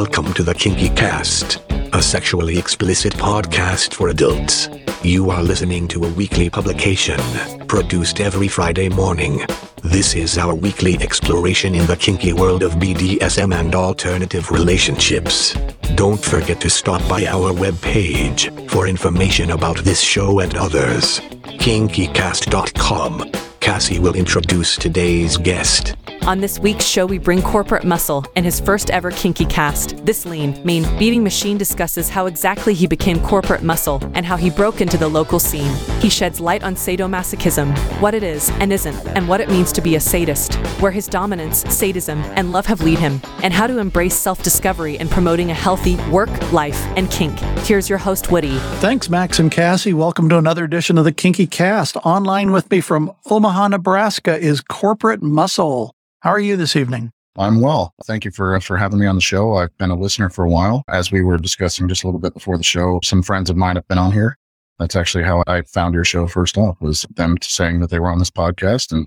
Welcome to the Kinky Cast, a sexually explicit podcast for adults. You are listening to a weekly publication produced every Friday morning. This is our weekly exploration in the kinky world of BDSM and alternative relationships. Don't forget to stop by our webpage for information about this show and others. KinkyCast.com. Cassie will introduce today's guest. On this week's show, we bring Corporate Muscle and his first ever kinky cast. This lean, mean, beating machine discusses how exactly he became Corporate Muscle and how he broke into the local scene. He sheds light on sadomasochism, what it is and isn't, and what it means to be a sadist, where his dominance, sadism, and love have lead him, and how to embrace self discovery in promoting a healthy work, life, and kink. Here's your host, Woody. Thanks, Max and Cassie. Welcome to another edition of the Kinky Cast. Online with me from Omaha, Nebraska is Corporate Muscle. How are you this evening? I'm well. Thank you for for having me on the show. I've been a listener for a while. As we were discussing just a little bit before the show, some friends of mine have been on here. That's actually how I found your show first off was them saying that they were on this podcast and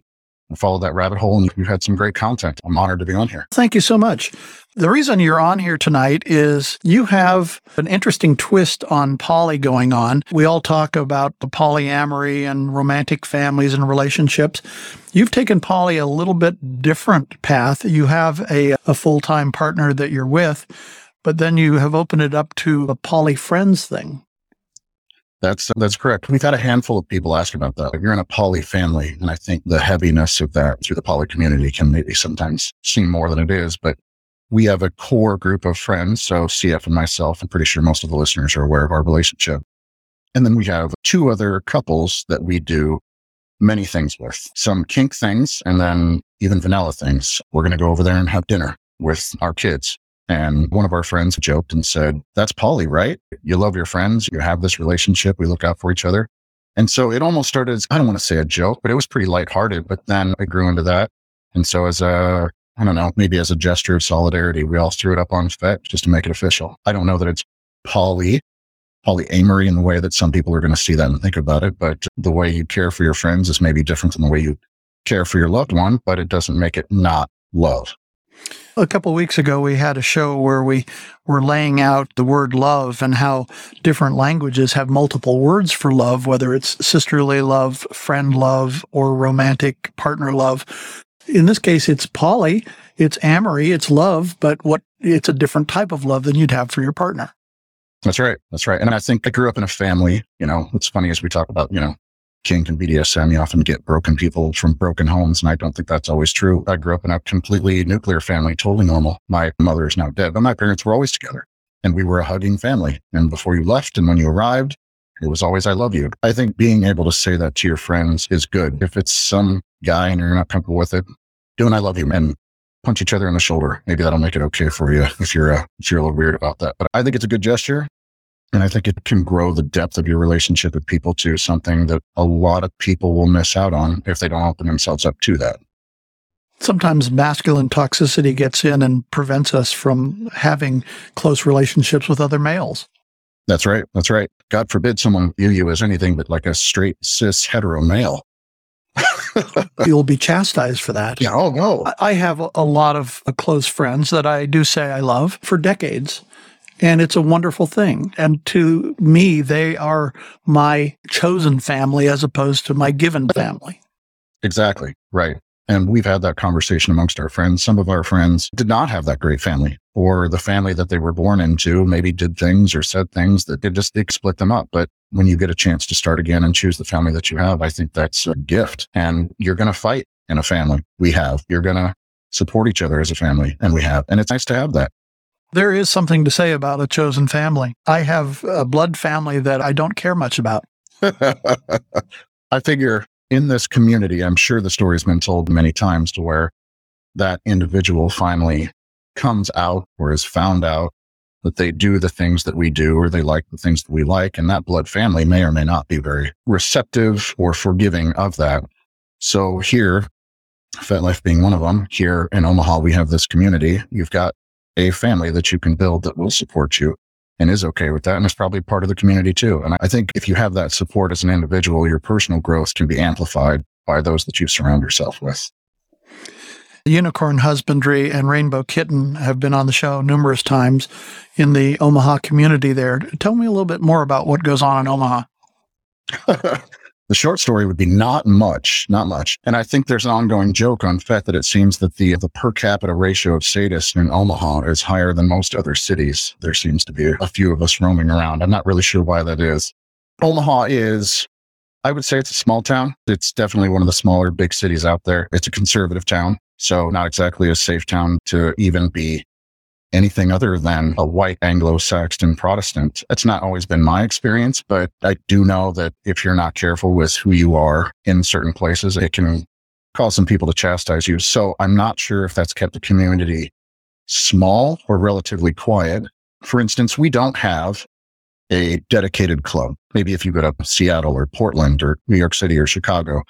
I followed that rabbit hole and you've had some great content. I'm honored to be on here. Thank you so much. The reason you're on here tonight is you have an interesting twist on poly going on. We all talk about the polyamory and romantic families and relationships. You've taken poly a little bit different path. You have a, a full time partner that you're with, but then you have opened it up to a poly friends thing. That's that's correct. We've had a handful of people ask about that. You're in a poly family, and I think the heaviness of that through the poly community can maybe sometimes seem more than it is, but we have a core group of friends. So CF and myself, I'm pretty sure most of the listeners are aware of our relationship. And then we have two other couples that we do many things with, some kink things, and then even vanilla things. We're going to go over there and have dinner with our kids. And one of our friends joked and said, That's poly, right? You love your friends. You have this relationship. We look out for each other. And so it almost started as, I don't want to say a joke, but it was pretty lighthearted. But then I grew into that. And so as a, I don't know, maybe as a gesture of solidarity, we all threw it up on FET just to make it official. I don't know that it's poly, poly polyamory in the way that some people are going to see that and think about it. But the way you care for your friends is maybe different than the way you care for your loved one, but it doesn't make it not love. A couple weeks ago, we had a show where we were laying out the word love and how different languages have multiple words for love, whether it's sisterly love, friend love, or romantic partner love. In this case, it's poly, it's amory, it's love, but what it's a different type of love than you'd have for your partner. That's right. That's right. And I think I grew up in a family, you know, it's funny as we talk about, you know, kink and BDSM, you often get broken people from broken homes. And I don't think that's always true. I grew up in a completely nuclear family, totally normal. My mother is now dead, but my parents were always together and we were a hugging family. And before you left and when you arrived, it was always, I love you. I think being able to say that to your friends is good. If it's some guy and you're not comfortable with it, do an I love you and punch each other in the shoulder. Maybe that'll make it okay for you if you're, uh, if you're a little weird about that. But I think it's a good gesture. And I think it can grow the depth of your relationship with people to something that a lot of people will miss out on if they don't open themselves up to that. Sometimes masculine toxicity gets in and prevents us from having close relationships with other males. That's right. That's right. God forbid someone view you as anything but like a straight cis hetero male. You'll be chastised for that. Yeah. Oh, no. I have a lot of close friends that I do say I love for decades. And it's a wonderful thing. And to me, they are my chosen family as opposed to my given family. Exactly. Right. And we've had that conversation amongst our friends. Some of our friends did not have that great family or the family that they were born into maybe did things or said things that they just split them up. But when you get a chance to start again and choose the family that you have, I think that's a gift and you're going to fight in a family. We have, you're going to support each other as a family and we have, and it's nice to have that. There is something to say about a chosen family. I have a blood family that I don't care much about. I figure in this community, I'm sure the story's been told many times to where that individual finally comes out or is found out that they do the things that we do or they like the things that we like. And that blood family may or may not be very receptive or forgiving of that. So here, FetLife being one of them, here in Omaha, we have this community. You've got a family that you can build that will support you and is okay with that. And it's probably part of the community too. And I think if you have that support as an individual, your personal growth can be amplified by those that you surround yourself with. Unicorn Husbandry and Rainbow Kitten have been on the show numerous times in the Omaha community there. Tell me a little bit more about what goes on in Omaha. the short story would be not much, not much. And I think there's an ongoing joke on FET that it seems that the, the per capita ratio of sadists in Omaha is higher than most other cities. There seems to be a few of us roaming around. I'm not really sure why that is. Omaha is I would say it's a small town. It's definitely one of the smaller big cities out there. It's a conservative town. So not exactly a safe town to even be anything other than a white Anglo-Saxon Protestant. It's not always been my experience, but I do know that if you're not careful with who you are in certain places, it can cause some people to chastise you. So I'm not sure if that's kept the community small or relatively quiet. For instance, we don't have a dedicated club. Maybe if you go to Seattle or Portland or New York City or Chicago,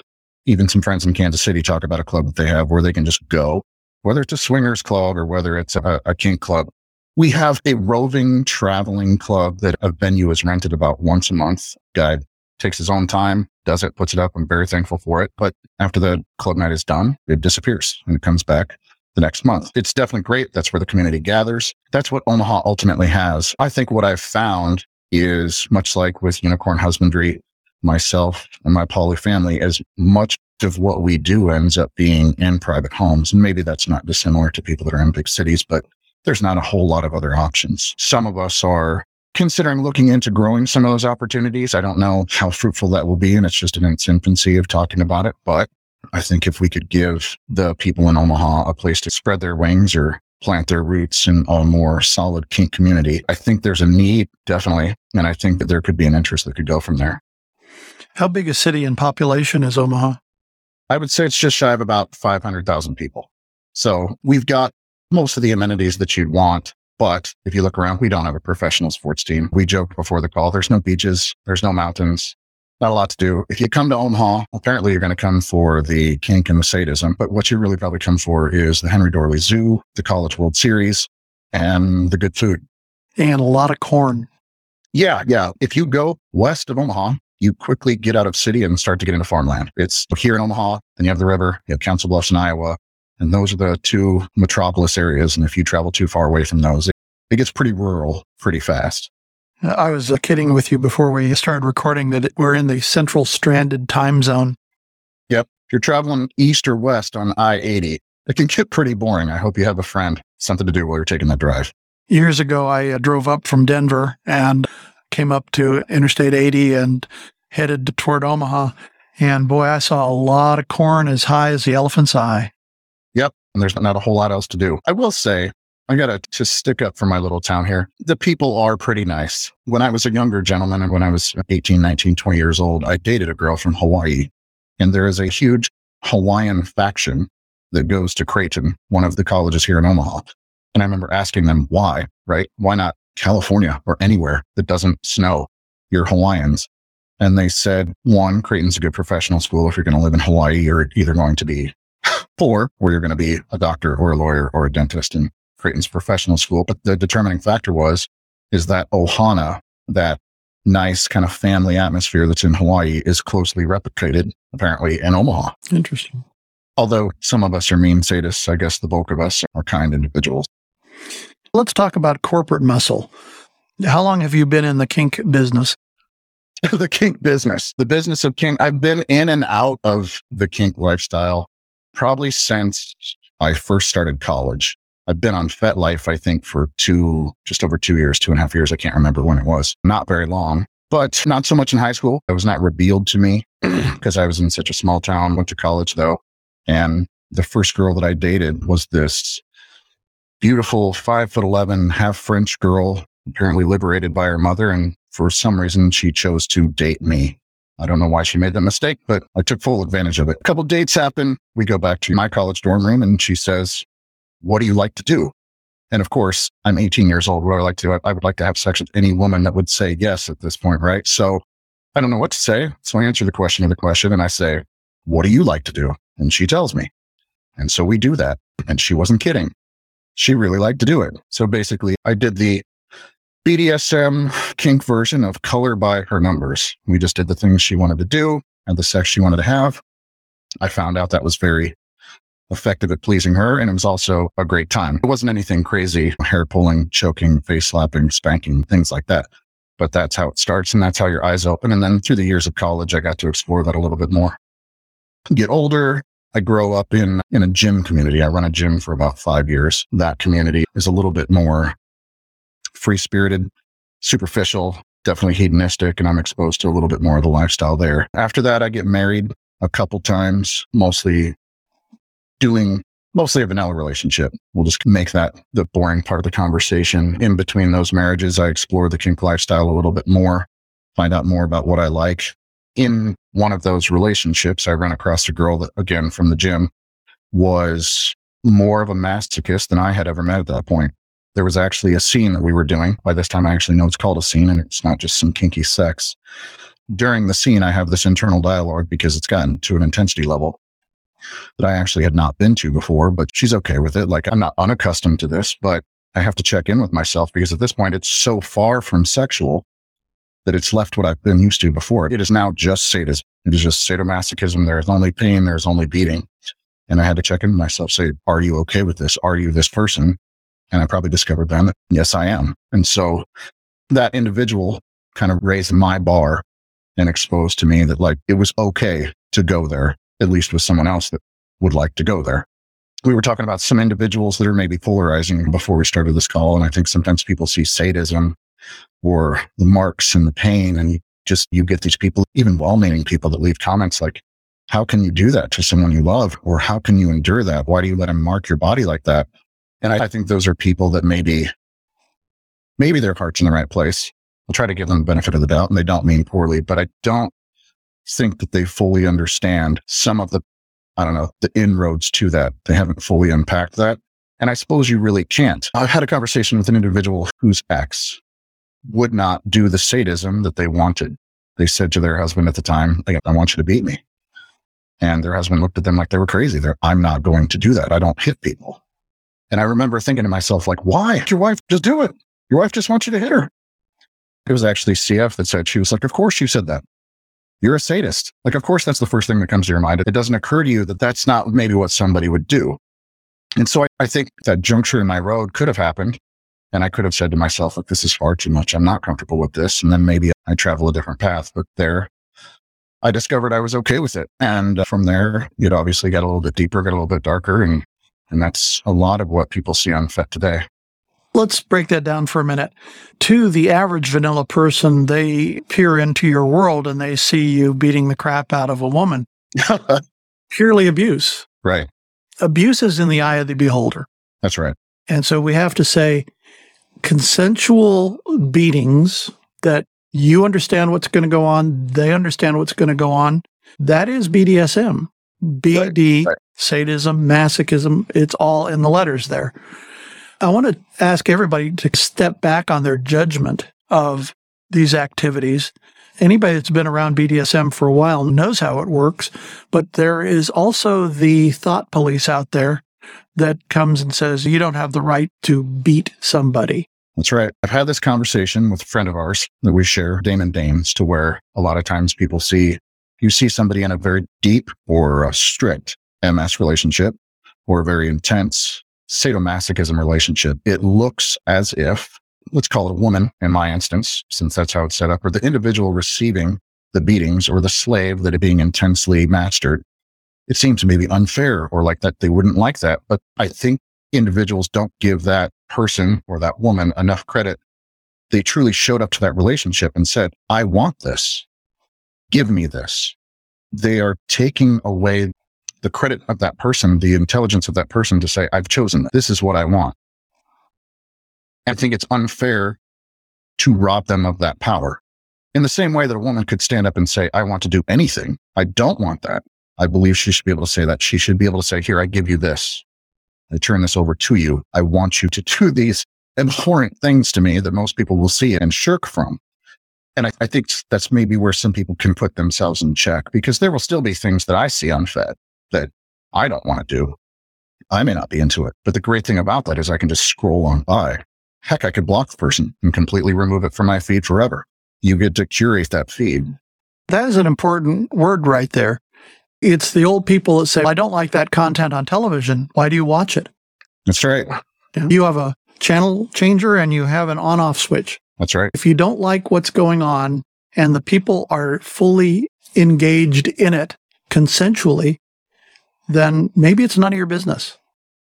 even some friends in Kansas City talk about a club that they have where they can just go, whether it's a swingers club or whether it's a, a kink club. We have a roving traveling club that a venue is rented about once a month. Guy takes his own time, does it, puts it up. I'm very thankful for it. But after the club night is done, it disappears and it comes back the next month. It's definitely great. That's where the community gathers. That's what Omaha ultimately has. I think what I've found is much like with unicorn husbandry, myself and my poly family, as much of what we do ends up being in private homes. And maybe that's not dissimilar to people that are in big cities, but there's not a whole lot of other options. Some of us are considering looking into growing some of those opportunities. I don't know how fruitful that will be. And it's just in its infancy of talking about it. But I think if we could give the people in Omaha a place to spread their wings or plant their roots in a more solid kink community. I think there's a need, definitely. And I think that there could be an interest that could go from there. How big a city in population is Omaha? I would say it's just shy of about 500,000 people. So we've got most of the amenities that you'd want. But if you look around, we don't have a professional sports team. We joked before the call. There's no beaches. There's no mountains not a lot to do. If you come to Omaha, apparently you're going to come for the kink and the sadism, but what you really probably come for is the Henry Doorly Zoo, the College World Series, and the good food. And a lot of corn. Yeah, yeah. If you go west of Omaha, you quickly get out of city and start to get into farmland. It's here in Omaha, then you have the river, you have Council Bluffs in Iowa, and those are the two metropolis areas. And if you travel too far away from those, it, it gets pretty rural pretty fast. I was uh, kidding with you before we started recording that we're in the central stranded time zone. Yep. If you're traveling east or west on I 80, it can get pretty boring. I hope you have a friend, something to do while you're taking that drive. Years ago, I uh, drove up from Denver and came up to Interstate 80 and headed toward Omaha. And boy, I saw a lot of corn as high as the elephant's eye. Yep. And there's not a whole lot else to do. I will say, I got to just stick up for my little town here. The people are pretty nice. When I was a younger gentleman and when I was 18, 19, 20 years old, I dated a girl from Hawaii. And there is a huge Hawaiian faction that goes to Creighton, one of the colleges here in Omaha. And I remember asking them why, right? Why not California or anywhere that doesn't snow? You're Hawaiians. And they said, one, Creighton's a good professional school. If you're going to live in Hawaii, you're either going to be poor or you're going to be a doctor or a lawyer or a dentist. And Creighton's professional school. But the determining factor was, is that Ohana, that nice kind of family atmosphere that's in Hawaii is closely replicated apparently in Omaha. Interesting. Although some of us are mean sadists, I guess the bulk of us are kind individuals. Let's talk about corporate muscle. How long have you been in the kink business? the kink business, the business of kink. I've been in and out of the kink lifestyle probably since I first started college. I've been on FetLife, I think, for two, just over two years, two and a half years. I can't remember when it was. Not very long, but not so much in high school. It was not revealed to me because I was in such a small town, went to college though. And the first girl that I dated was this beautiful five foot 11, half French girl, apparently liberated by her mother. And for some reason, she chose to date me. I don't know why she made that mistake, but I took full advantage of it. A couple dates happen. We go back to my college dorm room and she says, what do you like to do? And of course, I'm 18 years old. What I like to? I would like to have sex with any woman that would say yes at this point, right? So I don't know what to say. So I answer the question of the question and I say, what do you like to do? And she tells me. And so we do that. And she wasn't kidding. She really liked to do it. So basically I did the BDSM kink version of color by her numbers. We just did the things she wanted to do and the sex she wanted to have. I found out that was very effective at pleasing her. And it was also a great time. It wasn't anything crazy, hair pulling, choking, face slapping, spanking, things like that. But that's how it starts. And that's how your eyes open. And then through the years of college, I got to explore that a little bit more. Get older. I grow up in, in a gym community. I run a gym for about five years. That community is a little bit more free spirited, superficial, definitely hedonistic, and I'm exposed to a little bit more of the lifestyle there. After that, I get married a couple times, mostly doing mostly a vanilla relationship. We'll just make that the boring part of the conversation. In between those marriages, I explore the kink lifestyle a little bit more, find out more about what I like. In one of those relationships, I ran across a girl that, again, from the gym was more of a masochist than I had ever met at that point. There was actually a scene that we were doing. By this time, I actually know it's called a scene and it's not just some kinky sex. During the scene, I have this internal dialogue because it's gotten to an intensity level that I actually had not been to before, but she's okay with it. Like I'm not unaccustomed to this, but I have to check in with myself because at this point it's so far from sexual that it's left what I've been used to before. It is now just sadism. It is just sadomasochism. There is only pain. There is only beating. And I had to check in myself, say, are you okay with this? Are you this person? And I probably discovered then that yes, I am. And so that individual kind of raised my bar and exposed to me that like it was okay to go there at least with someone else that would like to go there. We were talking about some individuals that are maybe polarizing before we started this call. And I think sometimes people see sadism or the marks and the pain. And just, you get these people, even well meaning people that leave comments like, how can you do that to someone you love? Or how can you endure that? Why do you let them mark your body like that? And I, I think those are people that maybe, maybe their heart's in the right place. I'll try to give them the benefit of the doubt and they don't mean poorly, but I don't think that they fully understand some of the, I don't know, the inroads to that. They haven't fully unpacked that. And I suppose you really can't. I had a conversation with an individual whose ex would not do the sadism that they wanted. They said to their husband at the time, I want you to beat me. And their husband looked at them like they were crazy. They're, I'm not going to do that. I don't hit people. And I remember thinking to myself, like, why? Your wife, just do it. Your wife just wants you to hit her. It was actually CF that said, she was like, of course you said that you're a sadist. Like, of course, that's the first thing that comes to your mind. It doesn't occur to you that that's not maybe what somebody would do. And so I, I think that juncture in my road could have happened. And I could have said to myself, like, this is far too much. I'm not comfortable with this. And then maybe I travel a different path. But there, I discovered I was okay with it. And uh, from there, it obviously got a little bit deeper, got a little bit darker. And, and that's a lot of what people see on FET today let's break that down for a minute. To the average vanilla person, they peer into your world and they see you beating the crap out of a woman. Purely abuse. Right. Abuse is in the eye of the beholder. That's right. And so we have to say consensual beatings that you understand what's going to go on, they understand what's going to go on. That is BDSM. BD, right. Right. sadism, masochism, it's all in the letters there. I want to ask everybody to step back on their judgment of these activities. Anybody that's been around BDSM for a while knows how it works, but there is also the thought police out there that comes and says, you don't have the right to beat somebody. That's right. I've had this conversation with a friend of ours that we share, Damon Dames, to where a lot of times people see, you see somebody in a very deep or a strict MS relationship or a very intense sadomasochism relationship, it looks as if, let's call it a woman in my instance, since that's how it's set up, or the individual receiving the beatings or the slave that are being intensely mastered. It seems maybe unfair or like that they wouldn't like that. But I think individuals don't give that person or that woman enough credit. They truly showed up to that relationship and said, I want this. Give me this. They are taking away the credit of that person, the intelligence of that person to say, I've chosen this. this is what I want. I think it's unfair to rob them of that power. In the same way that a woman could stand up and say, I want to do anything. I don't want that. I believe she should be able to say that. She should be able to say, here, I give you this. I turn this over to you. I want you to do these abhorrent things to me that most people will see and shirk from. And I, I, think that's maybe where some people can put themselves in check because there will still be things that I see on FET that I don't want to do. I may not be into it. But the great thing about that is I can just scroll on by. Heck, I could block the person and completely remove it from my feed forever. You get to curate that feed. That is an important word right there. It's the old people that say, I don't like that content on television. Why do you watch it? That's right. You have a channel changer and you have an on off switch. That's right. If you don't like what's going on and the people are fully engaged in it consensually, then maybe it's none of your business.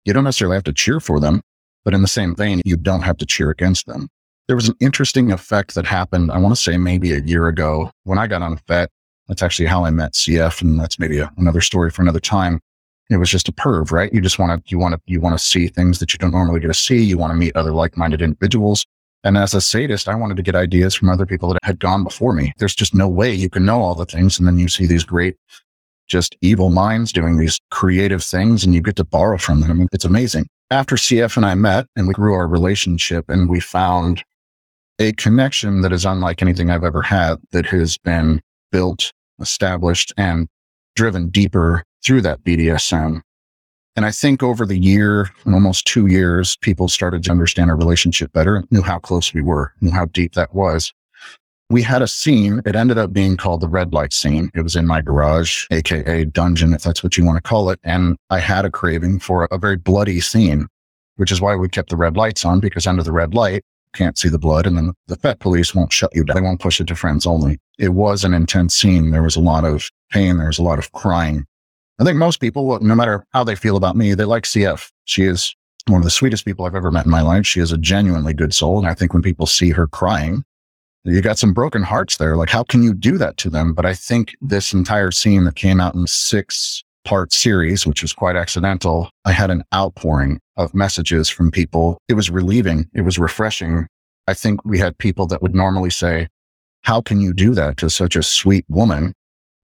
You don't necessarily have to cheer for them, but in the same vein, you don't have to cheer against them. There was an interesting effect that happened, I want to say maybe a year ago when I got on FET. That's actually how I met CF. And that's maybe a, another story for another time. It was just a perv, right? You just want to, you want to, you want to see things that you don't normally get to see. You want to meet other like-minded individuals. And as a sadist, I wanted to get ideas from other people that had gone before me. There's just no way you can know all the things. And then you see these great, just evil minds doing these creative things and you get to borrow from them. It's amazing. After CF and I met and we grew our relationship and we found a connection that is unlike anything I've ever had that has been built, established and driven deeper through that BDSM. And I think over the year and almost two years, people started to understand our relationship better, knew how close we were, knew how deep that was. We had a scene. It ended up being called the red light scene. It was in my garage, AKA dungeon, if that's what you want to call it. And I had a craving for a very bloody scene, which is why we kept the red lights on because under the red light, can't see the blood and then the FET police won't shut you down. They won't push it to friends only. It was an intense scene. There was a lot of pain. There was a lot of crying. I think most people, no matter how they feel about me, they like CF. She is one of the sweetest people I've ever met in my life. She is a genuinely good soul. And I think when people see her crying, you got some broken hearts there. Like, how can you do that to them? But I think this entire scene that came out in six part series, which was quite accidental, I had an outpouring of messages from people. It was relieving. It was refreshing. I think we had people that would normally say, how can you do that to such a sweet woman?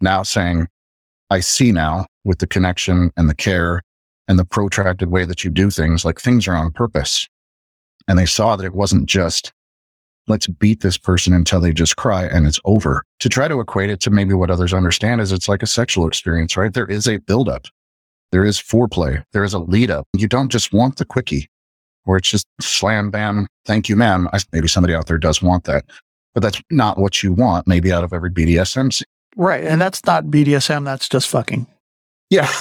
Now saying, I see now with the connection and the care and the protracted way that you do things, like things are on purpose. And they saw that it wasn't just let's beat this person until they just cry and it's over. To try to equate it to maybe what others understand is it's like a sexual experience, right? There is a buildup. There is foreplay. There is a lead up. You don't just want the quickie where it's just slam bam. Thank you, ma'am. I, maybe somebody out there does want that, but that's not what you want maybe out of every BDSM. Right. And that's not BDSM. That's just fucking. Yeah.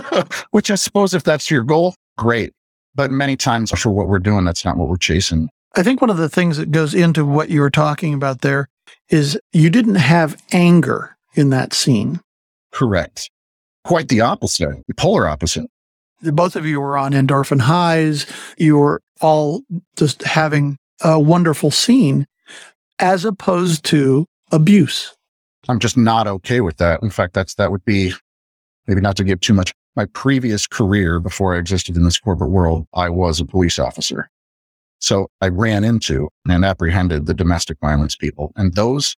Which I suppose if that's your goal, great. But many times for what we're doing, that's not what we're chasing. I think one of the things that goes into what you were talking about there is you didn't have anger in that scene. Correct. Quite the opposite, the polar opposite. Both of you were on endorphin highs. You were all just having a wonderful scene as opposed to abuse. I'm just not okay with that. In fact, that's, that would be maybe not to give too much. My previous career before I existed in this corporate world, I was a police officer. So I ran into and apprehended the domestic violence people. And those,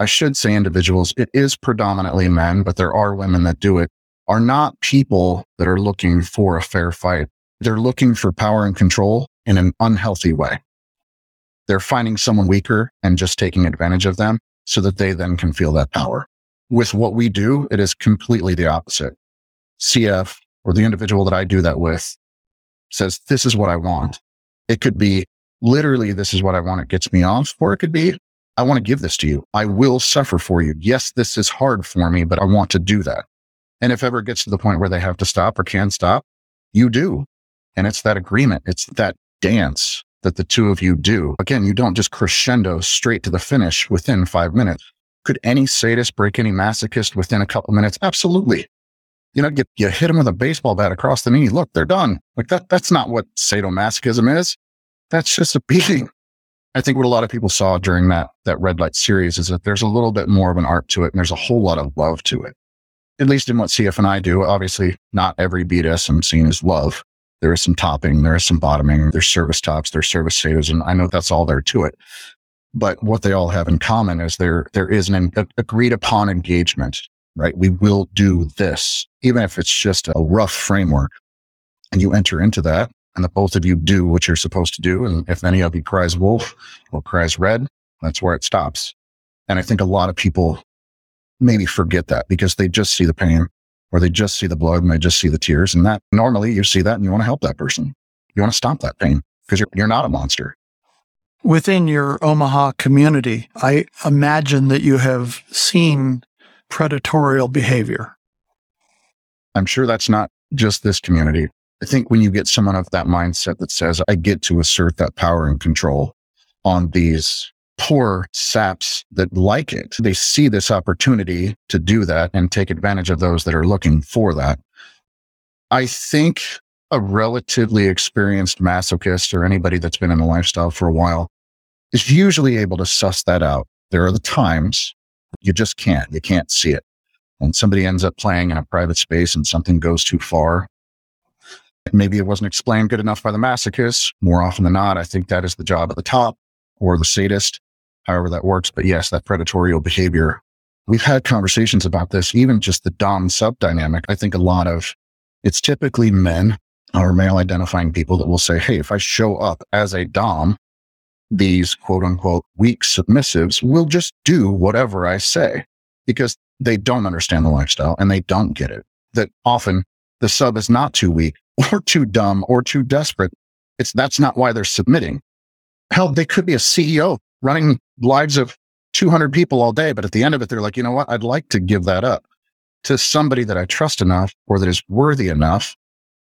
I should say individuals, it is predominantly men, but there are women that do it, are not people that are looking for a fair fight. They're looking for power and control in an unhealthy way. They're finding someone weaker and just taking advantage of them so that they then can feel that power. With what we do, it is completely the opposite. CF or the individual that I do that with says, this is what I want. It could be literally, this is what I want. It gets me off. Or it could be, I want to give this to you. I will suffer for you. Yes, this is hard for me, but I want to do that. And if ever it gets to the point where they have to stop or can stop, you do. And it's that agreement. It's that dance that the two of you do. Again, you don't just crescendo straight to the finish within five minutes. Could any sadist break any masochist within a couple minutes? Absolutely you know, get, you hit them with a baseball bat across the knee. Look, they're done. Like that, that's not what sadomasochism is. That's just a beating. I think what a lot of people saw during that, that red light series is that there's a little bit more of an art to it and there's a whole lot of love to it. At least in what CF and I do. Obviously, not every BDSM scene is love. There is some topping, there is some bottoming, there's service tops, there's service sados, and I know that's all there to it. But what they all have in common is there there is an agreed upon engagement right? We will do this, even if it's just a rough framework. And you enter into that and the both of you do what you're supposed to do. And if any of you cries wolf or cries red, that's where it stops. And I think a lot of people maybe forget that because they just see the pain or they just see the blood and they just see the tears. And that normally you see that and you want to help that person. You want to stop that pain because you're, you're not a monster. Within your Omaha community, I imagine that you have seen predatorial behavior. I'm sure that's not just this community. I think when you get someone of that mindset that says, I get to assert that power and control on these poor saps that like it, they see this opportunity to do that and take advantage of those that are looking for that. I think a relatively experienced masochist or anybody that's been in the lifestyle for a while is usually able to suss that out. There are the times you just can't, you can't see it. And somebody ends up playing in a private space and something goes too far, maybe it wasn't explained good enough by the masochist. More often than not, I think that is the job at the top or the sadist, however that works. But yes, that predatorial behavior. We've had conversations about this, even just the Dom sub dynamic. I think a lot of it's typically men or male identifying people that will say, Hey, if I show up as a Dom, these quote unquote weak submissives will just do whatever I say because they don't understand the lifestyle and they don't get it. That often the sub is not too weak or too dumb or too desperate. It's that's not why they're submitting. Hell, they could be a CEO running lives of 200 people all day, but at the end of it, they're like, you know what? I'd like to give that up to somebody that I trust enough or that is worthy enough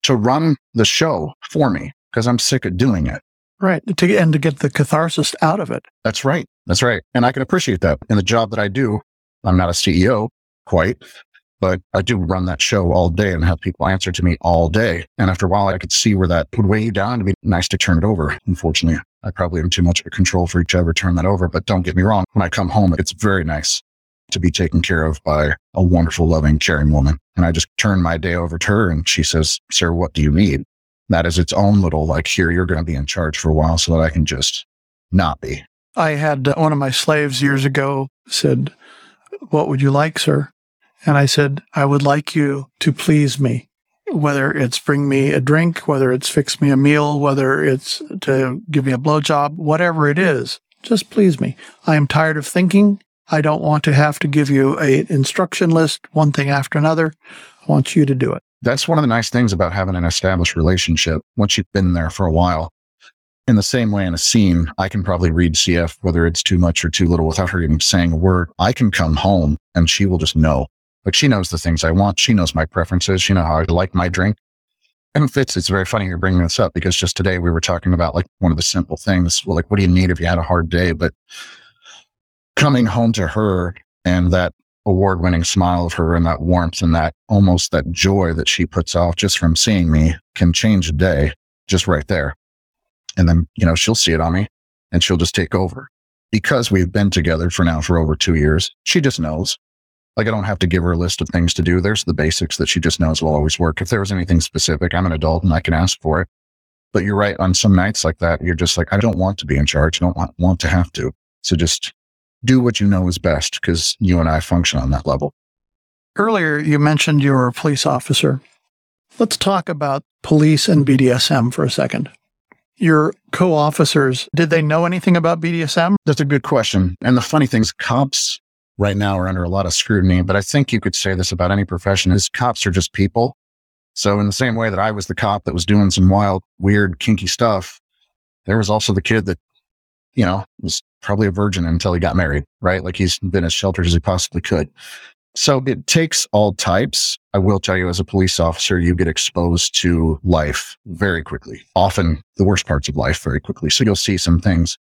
to run the show for me because I'm sick of doing it. Right. To, and to get the catharsis out of it. That's right. That's right. And I can appreciate that. In the job that I do, I'm not a CEO quite, but I do run that show all day and have people answer to me all day. And after a while, I could see where that would weigh you down. It'd be nice to turn it over. Unfortunately, I probably am too much of a control freak to ever turn that over. But don't get me wrong. When I come home, it's very nice to be taken care of by a wonderful, loving, caring woman. And I just turn my day over to her and she says, Sir, what do you need? That is its own little, like, here, you're going to be in charge for a while so that I can just not be. I had uh, one of my slaves years ago said, What would you like, sir? And I said, I would like you to please me, whether it's bring me a drink, whether it's fix me a meal, whether it's to give me a blowjob, whatever it is, just please me. I am tired of thinking. I don't want to have to give you a instruction list, one thing after another. I want you to do it. That's one of the nice things about having an established relationship once you've been there for a while. In the same way in a scene, I can probably read CF, whether it's too much or too little without her even saying a word. I can come home and she will just know. Like she knows the things I want. She knows my preferences. She knows how I like my drink. And Fitz, it's very funny you're bringing this up because just today we were talking about like one of the simple things. Like, what do you need if you had a hard day? But coming home to her and that award winning smile of her and that warmth and that almost that joy that she puts off just from seeing me can change a day just right there. And then, you know, she'll see it on me and she'll just take over because we've been together for now for over two years. She just knows. Like I don't have to give her a list of things to do. There's the basics that she just knows will always work. If there was anything specific, I'm an adult and I can ask for it. But you're right. On some nights like that, you're just like, I don't want to be in charge. I don't want, want to have to. So just do what you know is best because you and I function on that level. Earlier, you mentioned you were a police officer. Let's talk about police and BDSM for a second. Your co officers, did they know anything about BDSM? That's a good question. And the funny thing is, cops right now are under a lot of scrutiny, but I think you could say this about any profession is cops are just people. So in the same way that I was the cop that was doing some wild, weird, kinky stuff, there was also the kid that, you know, was probably a virgin until he got married, right? Like he's been as sheltered as he possibly could. So it takes all types. I will tell you, as a police officer, you get exposed to life very quickly, often the worst parts of life very quickly. So you'll see some things.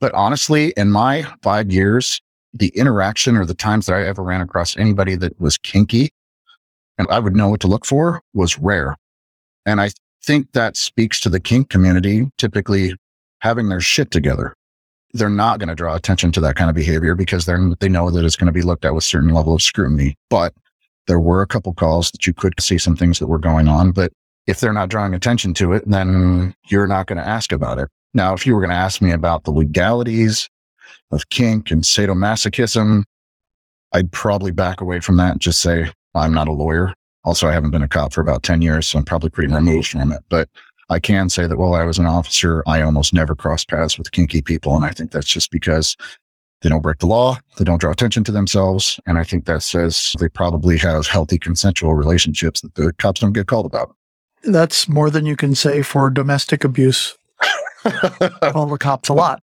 But honestly, in my five years, the interaction or the times that I ever ran across anybody that was kinky and I would know what to look for was rare. And I think that speaks to the kink community typically having their shit together they're not going to draw attention to that kind of behavior because they're, they know that it's going to be looked at with certain level of scrutiny. But there were a couple calls that you could see some things that were going on. But if they're not drawing attention to it, then you're not going to ask about it. Now, if you were going to ask me about the legalities of kink and sadomasochism, I'd probably back away from that and just say, I'm not a lawyer. Also, I haven't been a cop for about 10 years, so I'm probably pretty removed from it. But I can say that while I was an officer, I almost never crossed paths with kinky people. And I think that's just because they don't break the law, they don't draw attention to themselves. And I think that says they probably have healthy consensual relationships that the cops don't get called about. That's more than you can say for domestic abuse. Call the cops a lot.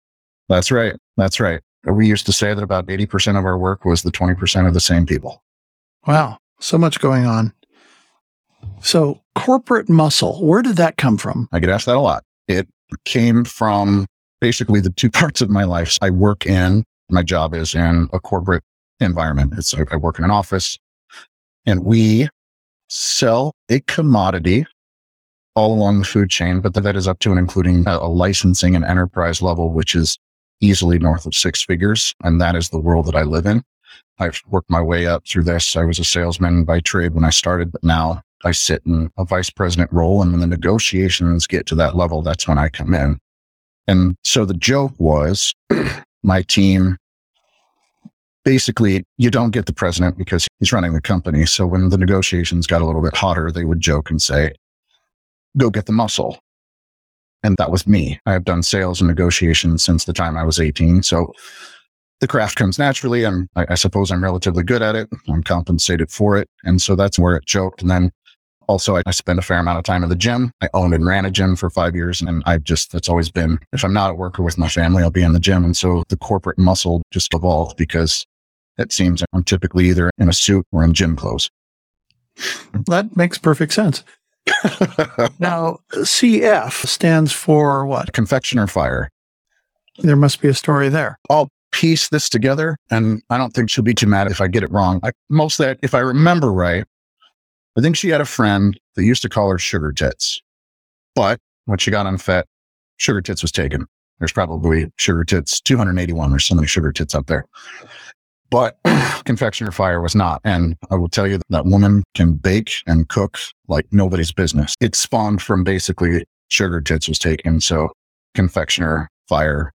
That's right. That's right. We used to say that about 80% of our work was the 20% of the same people. Wow. So much going on. So, corporate muscle, where did that come from? I get asked that a lot. It came from basically the two parts of my life. I work in, my job is in a corporate environment. It's, I work in an office and we sell a commodity all along the food chain, but that is up to and including a, licensing and enterprise level, which is easily north of six figures. And that is the world that I live in. I've worked my way up through this. I was a salesman by trade when I started, but now I sit in a vice president role. And when the negotiations get to that level, that's when I come in. And so the joke was my team basically you don't get the president because he's running the company. So when the negotiations got a little bit hotter, they would joke and say, go get the muscle. And that was me. I have done sales and negotiations since the time I was 18. So the craft comes naturally. And I, I suppose I'm relatively good at it. I'm compensated for it. And so that's where it joked. And then also, I, spend a fair amount of time in the gym. I owned and ran a gym for five years. And I've just, that's always been, if I'm not at work or with my family, I'll be in the gym. And so the corporate muscle just evolved because it seems I'm typically either in a suit or in gym clothes. That makes perfect sense. now, CF stands for what? Confectioner fire. There must be a story there. I'll piece this together, and I don't think she'll be too mad if I get it wrong. I, mostly, that if I remember right, I think she had a friend that used to call her Sugar Tits. But when she got on FET, Sugar Tits was taken. There's probably Sugar Tits 281. There's so many Sugar Tits up there but confectioner fire was not. And I will tell you that, that woman can bake and cook like nobody's business. It spawned from basically sugar tits was taken. So confectioner fire,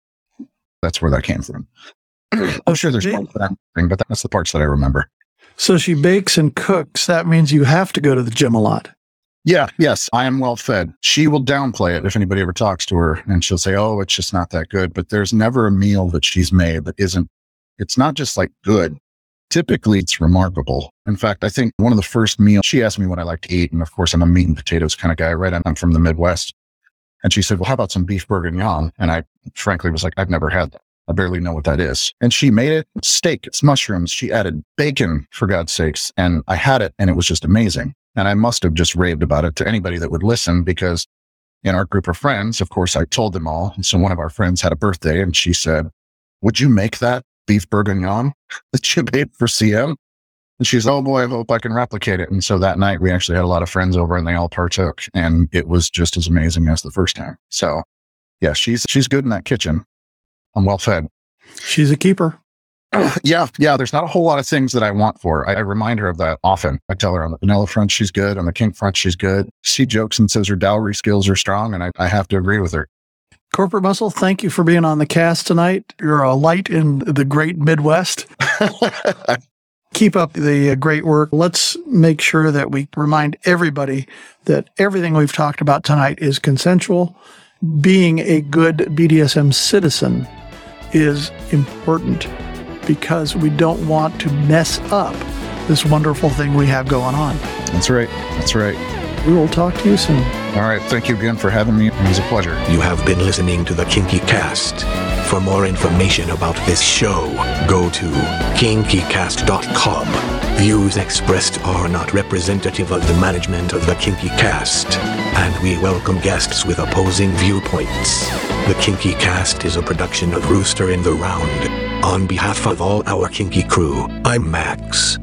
that's where that came from. I'm sure there's more that thing, but that's the parts that I remember. So she bakes and cooks. That means you have to go to the gym a lot. Yeah, yes, I am well fed. She will downplay it if anybody ever talks to her and she'll say, Oh, it's just not that good. But there's never a meal that she's made that isn't it's not just like good. Typically, it's remarkable. In fact, I think one of the first meals she asked me what I like to eat. And of course, I'm a meat and potatoes kind of guy, right? And I'm from the Midwest. And she said, well, how about some beef bourguignon? And I frankly was like, I've never had that. I barely know what that is. And she made it steak. It's mushrooms. She added bacon for God's sakes. And I had it and it was just amazing. And I must have just raved about it to anybody that would listen because in our group of friends, of course, I told them all. And so one of our friends had a birthday and she said, would you make that? beef bourguignon that she made for CM. And she's, oh boy, I hope I can replicate it. And so that night we actually had a lot of friends over and they all partook and it was just as amazing as the first time. So yeah, she's, she's good in that kitchen. I'm well fed. She's a keeper. yeah. Yeah. There's not a whole lot of things that I want for her. I, I, remind her of that often. I tell her on the vanilla front, she's good. On the kink front, she's good. She jokes and says her dowry skills are strong. And I, I have to agree with her. Corporate Muscle, thank you for being on the cast tonight. You're a light in the great Midwest. Keep up the uh, great work. Let's make sure that we remind everybody that everything we've talked about tonight is consensual. Being a good BDSM citizen is important because we don't want to mess up this wonderful thing we have going on. That's right. That's right. We will talk to you soon. All right. Thank you again for having me. It was a pleasure. You have been listening to the Kinky Cast. For more information about this show, go to kinkycast.com. Views expressed are not representative of the management of the Kinky Cast, and we welcome guests with opposing viewpoints. The Kinky Cast is a production of Rooster in the Round. On behalf of all our Kinky crew, I'm Max.